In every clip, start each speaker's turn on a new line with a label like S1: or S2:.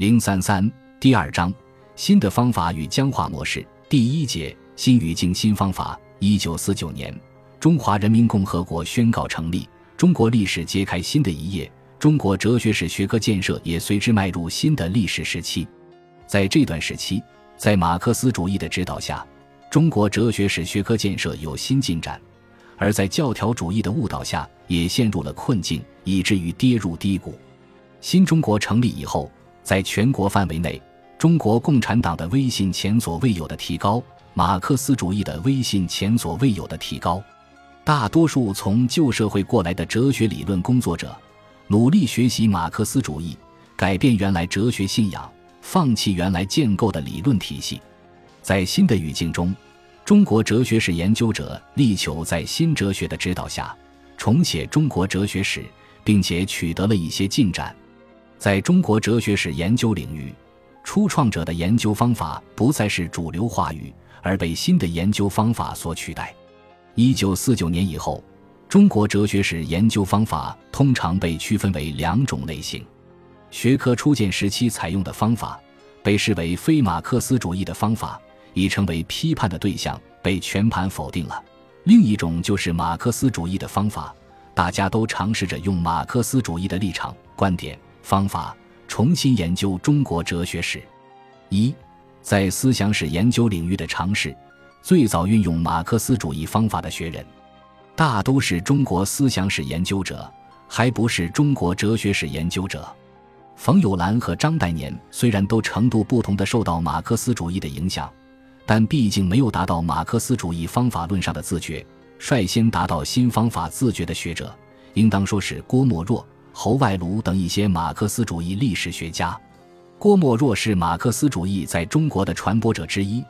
S1: 零三三第二章新的方法与僵化模式第一节新语境新方法。一九四九年，中华人民共和国宣告成立，中国历史揭开新的一页，中国哲学史学科建设也随之迈入新的历史时期。在这段时期，在马克思主义的指导下，中国哲学史学科建设有新进展；而在教条主义的误导下，也陷入了困境，以至于跌入低谷。新中国成立以后。在全国范围内，中国共产党的威信前所未有的提高，马克思主义的威信前所未有的提高。大多数从旧社会过来的哲学理论工作者，努力学习马克思主义，改变原来哲学信仰，放弃原来建构的理论体系。在新的语境中，中国哲学史研究者力求在新哲学的指导下，重写中国哲学史，并且取得了一些进展。在中国哲学史研究领域，初创者的研究方法不再是主流话语，而被新的研究方法所取代。一九四九年以后，中国哲学史研究方法通常被区分为两种类型：学科初建时期采用的方法，被视为非马克思主义的方法，已成为批判的对象，被全盘否定了；另一种就是马克思主义的方法，大家都尝试着用马克思主义的立场、观点。方法重新研究中国哲学史。一，在思想史研究领域的尝试，最早运用马克思主义方法的学人，大都是中国思想史研究者，还不是中国哲学史研究者。冯友兰和张岱年虽然都程度不同的受到马克思主义的影响，但毕竟没有达到马克思主义方法论上的自觉。率先达到新方法自觉的学者，应当说是郭沫若。侯外庐等一些马克思主义历史学家，郭沫若是马克思主义在中国的传播者之一，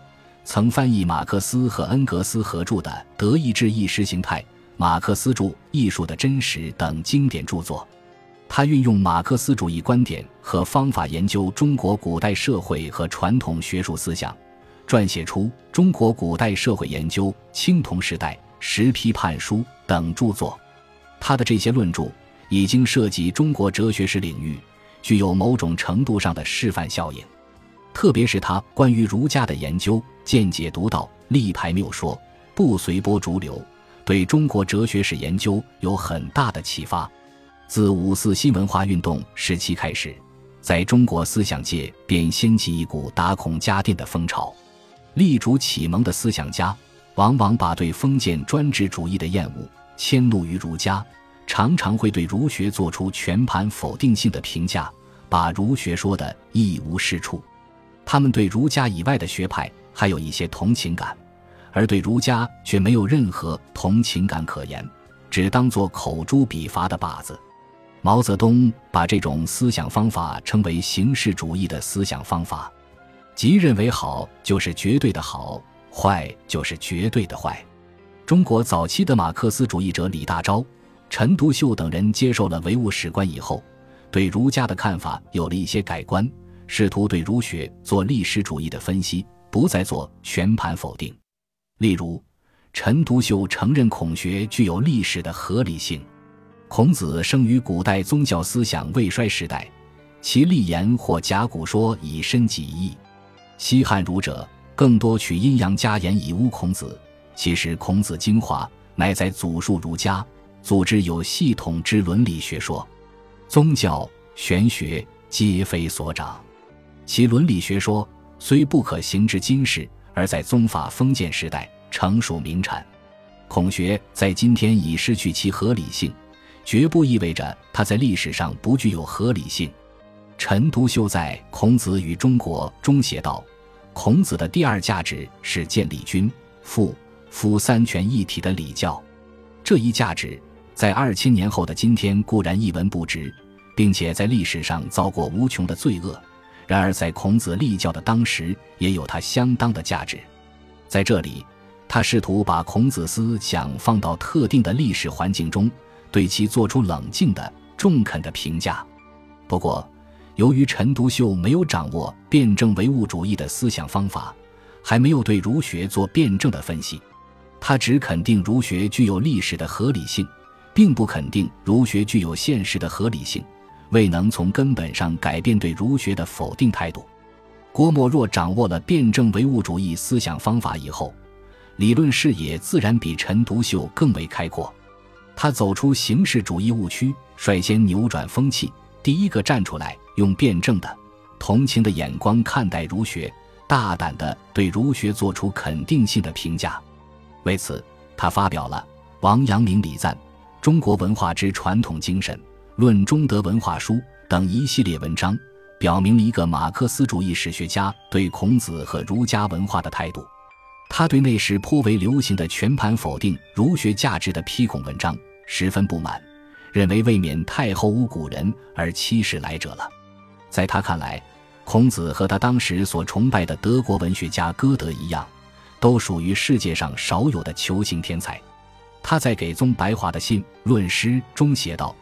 S1: 曾翻译马克思和恩格斯合著的《德意志意识形态》《马克思著艺术的真实》等经典著作。他运用马克思主义观点和方法研究中国古代社会和传统学术思想，撰写出《中国古代社会研究》《青铜时代》《实批判书》等著作。他的这些论著。已经涉及中国哲学史领域，具有某种程度上的示范效应。特别是他关于儒家的研究，见解独到，力排谬说，不随波逐流，对中国哲学史研究有很大的启发。自五四新文化运动时期开始，在中国思想界便掀起一股打孔家店的风潮。力主启蒙的思想家，往往把对封建专制主义的厌恶迁怒于儒家。常常会对儒学做出全盘否定性的评价，把儒学说的一无是处。他们对儒家以外的学派还有一些同情感，而对儒家却没有任何同情感可言，只当做口诛笔伐的靶子。毛泽东把这种思想方法称为形式主义的思想方法，即认为好就是绝对的好，坏就是绝对的坏。中国早期的马克思主义者李大钊。陈独秀等人接受了唯物史观以后，对儒家的看法有了一些改观，试图对儒学做历史主义的分析，不再做全盘否定。例如，陈独秀承认孔学具有历史的合理性。孔子生于古代宗教思想未衰时代，其立言或假古说以深己意。西汉儒者更多取阴阳家言以污孔子，其实孔子精华乃在祖述儒家。组织有系统之伦理学说，宗教玄学皆非所长。其伦理学说虽不可行至今世，而在宗法封建时代成熟名产。孔学在今天已失去其合理性，绝不意味着它在历史上不具有合理性。陈独秀在《孔子与中国》中写道：“孔子的第二价值是建立君、父、夫三权一体的礼教，这一价值。”在二千年后的今天固然一文不值，并且在历史上遭过无穷的罪恶，然而在孔子立教的当时，也有它相当的价值。在这里，他试图把孔子思想放到特定的历史环境中，对其做出冷静的、中肯的评价。不过，由于陈独秀没有掌握辩证唯物主义的思想方法，还没有对儒学做辩证的分析，他只肯定儒学具有历史的合理性。并不肯定儒学具有现实的合理性，未能从根本上改变对儒学的否定态度。郭沫若掌握了辩证唯物主义思想方法以后，理论视野自然比陈独秀更为开阔。他走出形式主义误区，率先扭转风气，第一个站出来，用辩证的、同情的眼光看待儒学，大胆地对儒学做出肯定性的评价。为此，他发表了《王阳明礼赞》《中国文化之传统精神》《论中德文化书》等一系列文章，表明了一个马克思主义史学家对孔子和儒家文化的态度。他对那时颇为流行的全盘否定儒学价值的批孔文章十分不满，认为未免太后无古人而欺世来者了。在他看来，孔子和他当时所崇拜的德国文学家歌德一样。都属于世界上少有的球形天才。他在给宗白华的信《论诗》中写道：“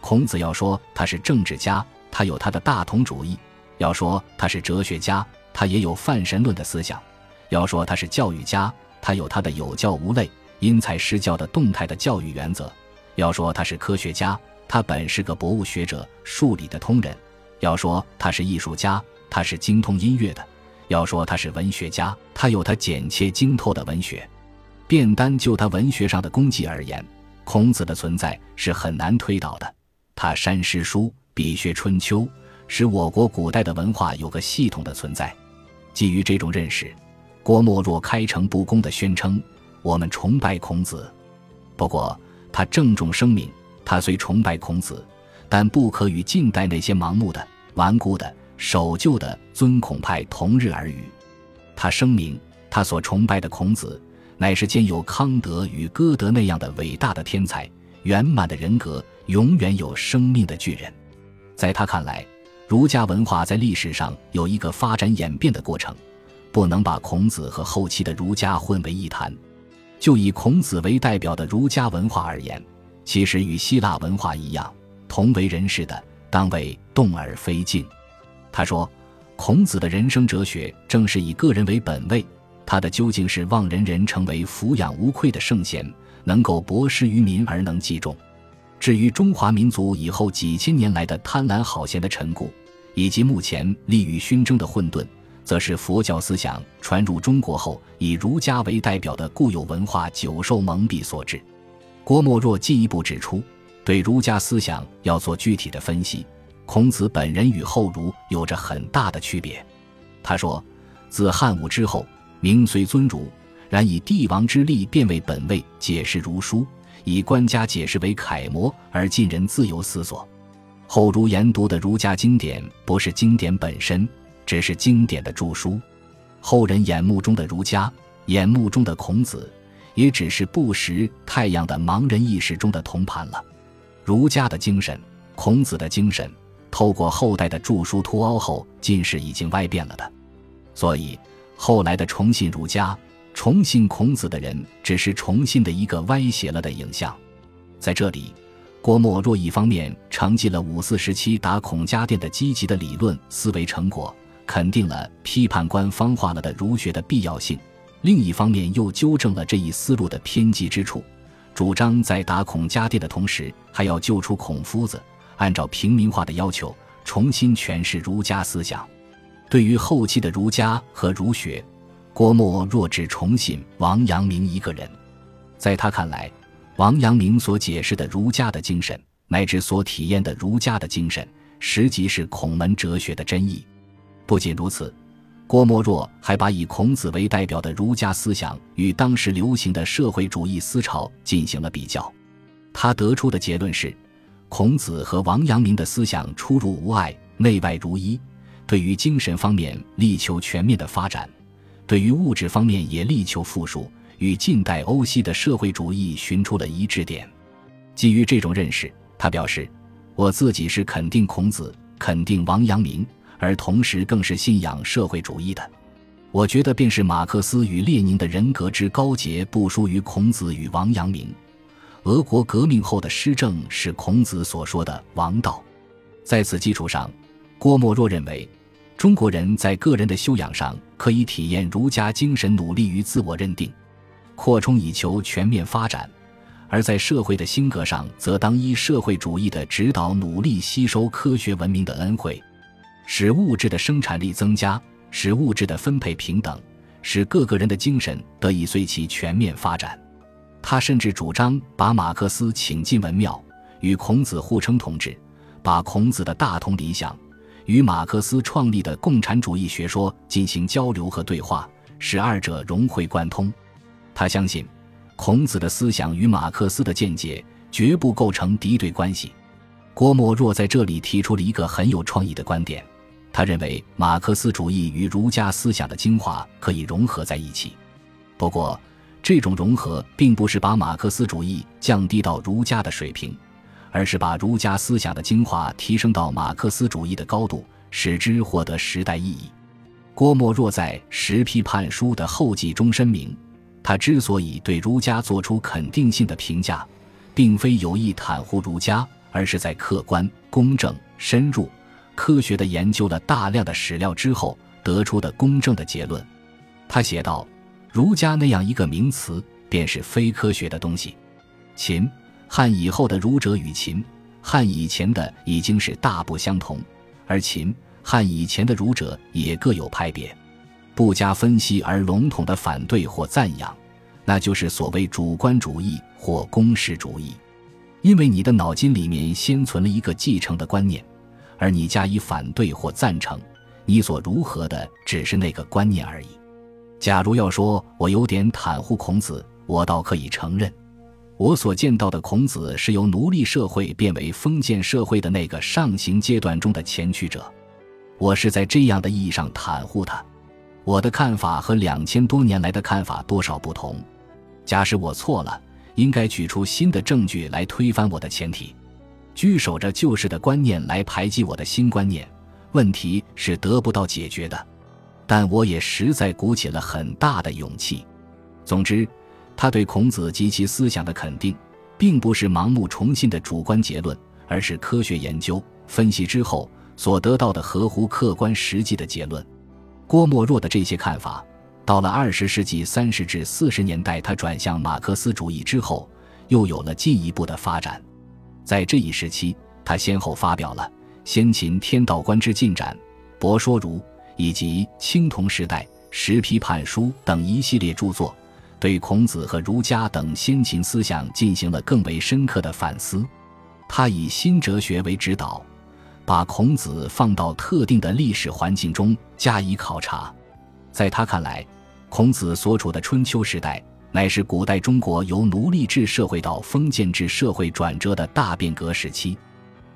S1: 孔子要说他是政治家，他有他的大同主义；要说他是哲学家，他也有泛神论的思想；要说他是教育家，他有他的有教无类、因材施教的动态的教育原则；要说他是科学家，他本是个博物学者、数理的通人；要说他是艺术家，他是精通音乐的。”要说他是文学家，他有他简切精透的文学。便单就他文学上的功绩而言，孔子的存在是很难推倒的。他删诗书，笔学春秋，使我国古代的文化有个系统的存在。基于这种认识，郭沫若开诚布公地宣称：“我们崇拜孔子。”不过，他郑重声明：他虽崇拜孔子，但不可与近代那些盲目的、顽固的。守旧的尊孔派同日而语。他声明，他所崇拜的孔子，乃是兼有康德与歌德那样的伟大的天才，圆满的人格，永远有生命的巨人。在他看来，儒家文化在历史上有一个发展演变的过程，不能把孔子和后期的儒家混为一谈。就以孔子为代表的儒家文化而言，其实与希腊文化一样，同为人世的，当为动而非静。他说：“孔子的人生哲学正是以个人为本位，他的究竟是望人人成为抚养无愧的圣贤，能够博施于民而能济众。至于中华民族以后几千年来的贪婪好贤的陈固，以及目前利欲熏蒸的混沌，则是佛教思想传入中国后，以儒家为代表的固有文化久受蒙蔽所致。”郭沫若进一步指出，对儒家思想要做具体的分析。孔子本人与后儒有着很大的区别。他说：“自汉武之后，名虽尊儒，然以帝王之力变为本位，解释儒书，以官家解释为楷模，而尽人自由思索。后儒研读的儒家经典，不是经典本身，只是经典的著书。后人眼目中的儒家，眼目中的孔子，也只是不识太阳的盲人意识中的铜盘了。儒家的精神，孔子的精神。”透过后代的著书凸凹后，近视已经歪变了的，所以后来的崇信儒家、崇信孔子的人，只是重信的一个歪斜了的影像。在这里，郭沫若一方面承继了五四时期打孔家店的积极的理论思维成果，肯定了批判官方化了的儒学的必要性；另一方面又纠正了这一思路的偏激之处，主张在打孔家店的同时，还要救出孔夫子。按照平民化的要求，重新诠释儒家思想。对于后期的儒家和儒学，郭沫若只崇信王阳明一个人。在他看来，王阳明所解释的儒家的精神，乃至所体验的儒家的精神，实际是孔门哲学的真意。不仅如此，郭沫若还把以孔子为代表的儒家思想与当时流行的社会主义思潮进行了比较。他得出的结论是。孔子和王阳明的思想出入无碍，内外如一。对于精神方面力求全面的发展，对于物质方面也力求富庶，与近代欧西的社会主义寻出了一致点。基于这种认识，他表示：“我自己是肯定孔子、肯定王阳明，而同时更是信仰社会主义的。我觉得，便是马克思与列宁的人格之高洁不输于孔子与王阳明。”俄国革命后的施政是孔子所说的王道，在此基础上，郭沫若认为，中国人在个人的修养上可以体验儒家精神，努力于自我认定，扩充以求全面发展；而在社会的兴格上，则当依社会主义的指导，努力吸收科学文明的恩惠，使物质的生产力增加，使物质的分配平等，使各个人的精神得以随其全面发展。他甚至主张把马克思请进文庙，与孔子互称同志，把孔子的大同理想与马克思创立的共产主义学说进行交流和对话，使二者融会贯通。他相信。孔子的思想与马克思的见解绝不构成敌对关系。郭沫若在这里提出了一个很有创意的观点，他认为马克思主义与儒家思想的精华可以融合在一起。不过，这种融合并不是把马克思主义降低到儒家的水平，而是把儒家思想的精华提升到马克思主义的高度，使之获得时代意义。郭沫若在《实批判书》的后记中申明。他之所以对儒家做出肯定性的评价，并非有意袒护儒家，而是在客观、公正、深入、科学的研究了大量的史料之后得出的公正的结论。他写道：“儒家那样一个名词，便是非科学的东西。秦汉以后的儒者与秦汉以前的已经是大不相同，而秦汉以前的儒者也各有派别。”不加分析而笼统的反对或赞扬，那就是所谓主观主义或公式主义。因为你的脑筋里面先存了一个继承的观念，而你加以反对或赞成，你所如何的只是那个观念而已。假如要说我有点袒护孔子，我倒可以承认，我所见到的孔子是由奴隶社会变为封建社会的那个上行阶段中的前驱者，我是在这样的意义上袒护他。我的看法和两千多年来的看法多少不同。假使我错了，应该举出新的证据来推翻我的前提。拘守着旧式的观念来排挤我的新观念，问题是得不到解决的。但我也实在鼓起了很大的勇气。总之，他对孔子及其思想的肯定，并不是盲目崇信的主观结论，而是科学研究分析之后所得到的合乎客观实际的结论。郭沫若的这些看法，到了二十世纪三十至四十年代，他转向马克思主义之后，又有了进一步的发展。在这一时期，他先后发表了《先秦天道观之进展》《博说儒》以及《青铜时代石批判书》等一系列著作，对孔子和儒家等先秦思想进行了更为深刻的反思。他以新哲学为指导。把孔子放到特定的历史环境中加以考察，在他看来，孔子所处的春秋时代乃是古代中国由奴隶制社会到封建制社会转折的大变革时期。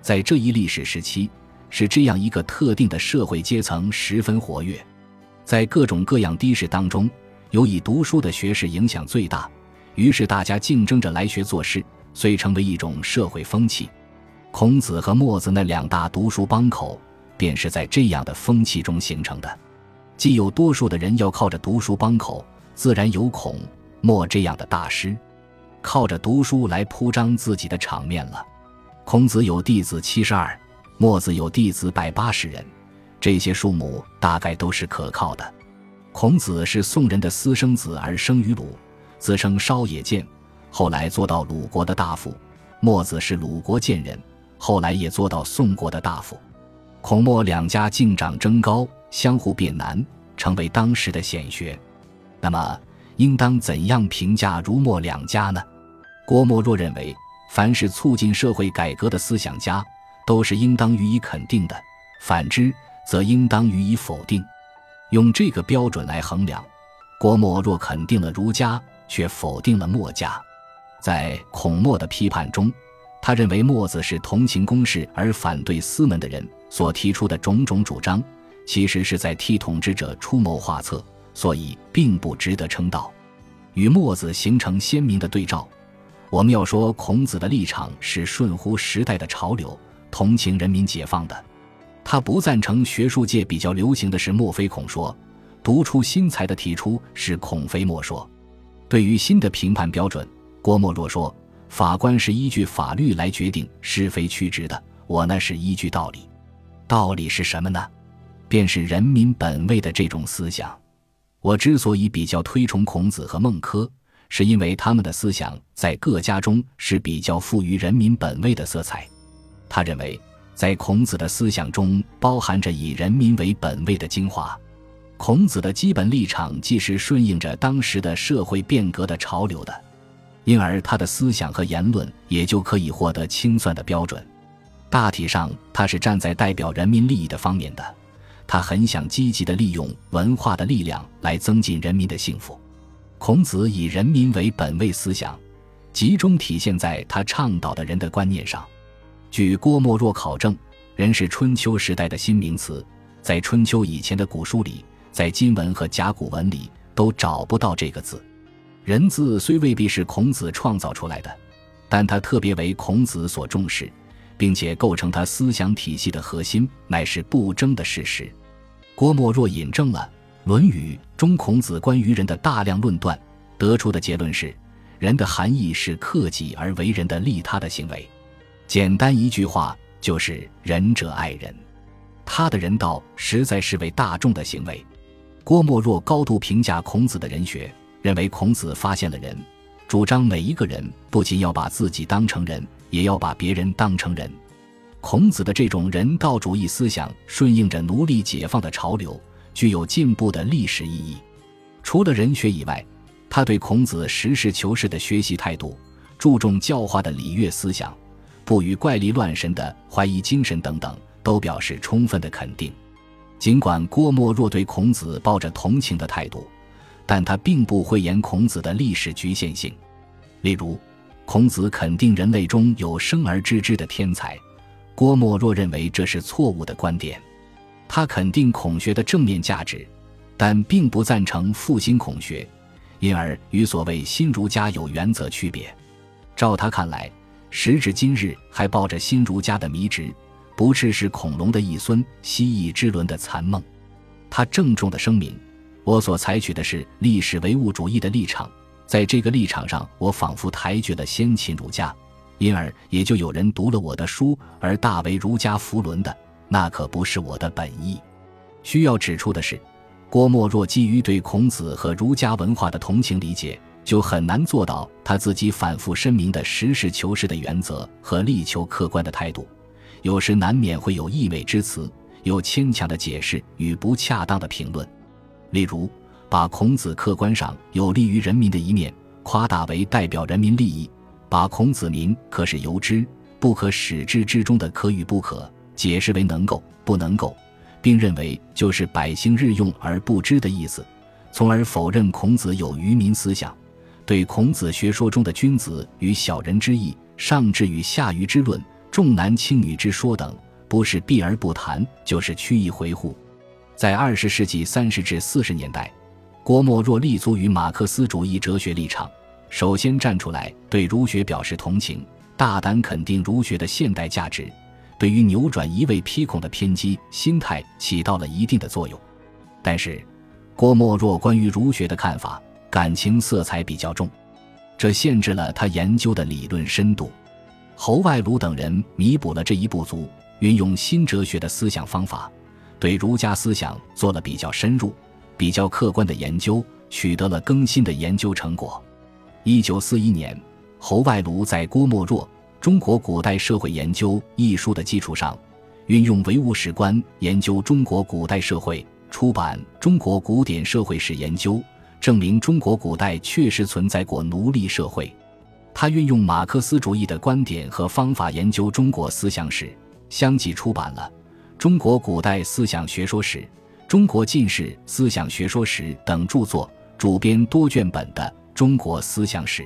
S1: 在这一历史时期，是这样一个特定的社会阶层十分活跃，在各种各样的士当中，有以读书的学士影响最大，于是大家竞争着来学做事，遂成为一种社会风气。孔子和墨子那两大读书帮口，便是在这样的风气中形成的。既有多数的人要靠着读书帮口，自然有孔、墨这样的大师，靠着读书来铺张自己的场面了。孔子有弟子七十二，墨子有弟子百八十人，这些数目大概都是可靠的。孔子是宋人的私生子，而生于鲁，自称烧野见，后来做到鲁国的大夫。墨子是鲁国建人。后来也做到宋国的大夫，孔墨两家竞长争高，相互辩难，成为当时的显学。那么，应当怎样评价儒墨两家呢？郭沫若认为，凡是促进社会改革的思想家，都是应当予以肯定的；反之，则应当予以否定。用这个标准来衡量，郭沫若肯定了儒家，却否定了墨家。在孔墨的批判中。他认为墨子是同情公事而反对私门的人，所提出的种种主张，其实是在替统治者出谋划策，所以并不值得称道。与墨子形成鲜明的对照。我们要说孔子的立场是顺乎时代的潮流，同情人民解放的。他不赞成学术界比较流行的是墨非孔说，独出心裁的提出是孔非墨说。对于新的评判标准，郭沫若说。法官是依据法律来决定是非曲直的，我那是依据道理。道理是什么呢？便是人民本位的这种思想。我之所以比较推崇孔子和孟轲，是因为他们的思想在各家中是比较富于人民本位的色彩。他认为，在孔子的思想中包含着以人民为本位的精华。孔子的基本立场既是顺应着当时的社会变革的潮流的，因而他的思想和言论也就可以获得清算的标准。大体上，他是站在代表人民利益的方面的。他很想积极地利用文化的力量来增进人民的幸福。孔子以人民为本位思想，集中体现在他倡导的人的观念上。据郭沫若考证，“人”是春秋时代的新名词，在春秋以前的古书里。在金文和甲骨文里都找不到这个字，“人”字虽未必是孔子创造出来的，但他特别为孔子所重视，并且构成他思想体系的核心，乃是不争的事实。郭沫若引证了《论语》中孔子关于人的大量论断，得出的结论是：人的含义是克己而为人的利他的行为。简单一句话就是“仁者爱人”，他的人道实在是为大众的行为。郭沫若高度评价孔子的人学，认为孔子发现了人，主张每一个人不仅要把自己当成人，也要把别人当成人。孔子的这种人道主义思想顺应着奴隶解放的潮流，具有进步的历史意义。除了人学以外，他对孔子实事求是的学习态度、注重教化的礼乐思想、不与怪力乱神的怀疑精神等等，都表示充分的肯定。尽管郭沫若对孔子抱着同情的态度，但他并不讳言孔子的历史局限性。例如，孔子肯定人类中有生而知之的天才，郭沫若认为这是错误的观点。他肯定孔学的正面价值，但并不赞成复兴孔学，因而与所谓新儒家有原则区别。照他看来，时至今日还抱着新儒家的迷执。不啻是恐龙的一孙，蜥蜴之伦的残梦。他郑重地声明：“我所采取的是历史唯物主义的立场，在这个立场上，我仿佛抬举了先秦儒家，因而也就有人读了我的书而大为儒家弗伦的，那可不是我的本意。”需要指出的是，郭沫若基于对孔子和儒家文化的同情理解，就很难做到他自己反复申明的实事求是的原则和力求客观的态度。有时难免会有溢美之词，有牵强的解释与不恰当的评论。例如，把孔子客观上有利于人民的一面夸大为代表人民利益，把孔子名可使由之，不可使之之中的可与不可解释为能够不能够，并认为就是百姓日用而不知的意思，从而否认孔子有愚民思想，对孔子学说中的君子与小人之意、上智与下愚之论。重男轻女之说等，不是避而不谈，就是曲意回护。在二十世纪三十至四十年代，郭沫若立足于马克思主义哲学立场，首先站出来对儒学表示同情，大胆肯定儒学的现代价值，对于扭转一味批孔的偏激心态起到了一定的作用。但是，郭沫若关于儒学的看法感情色彩比较重，这限制了他研究的理论深度。侯外庐等人弥补了这一不足，运用新哲学的思想方法，对儒家思想做了比较深入、比较客观的研究，取得了更新的研究成果。一九四一年，侯外庐在郭沫若《中国古代社会研究》一书的基础上，运用唯物史观研究中国古代社会，出版《中国古典社会史研究》，证明中国古代确实存在过奴隶社会。他运用马克思主义的观点和方法研究中国思想史，相继出版了《中国古代思想学说史》《中国近世思想学说史》等著作，主编多卷本的《中国思想史》。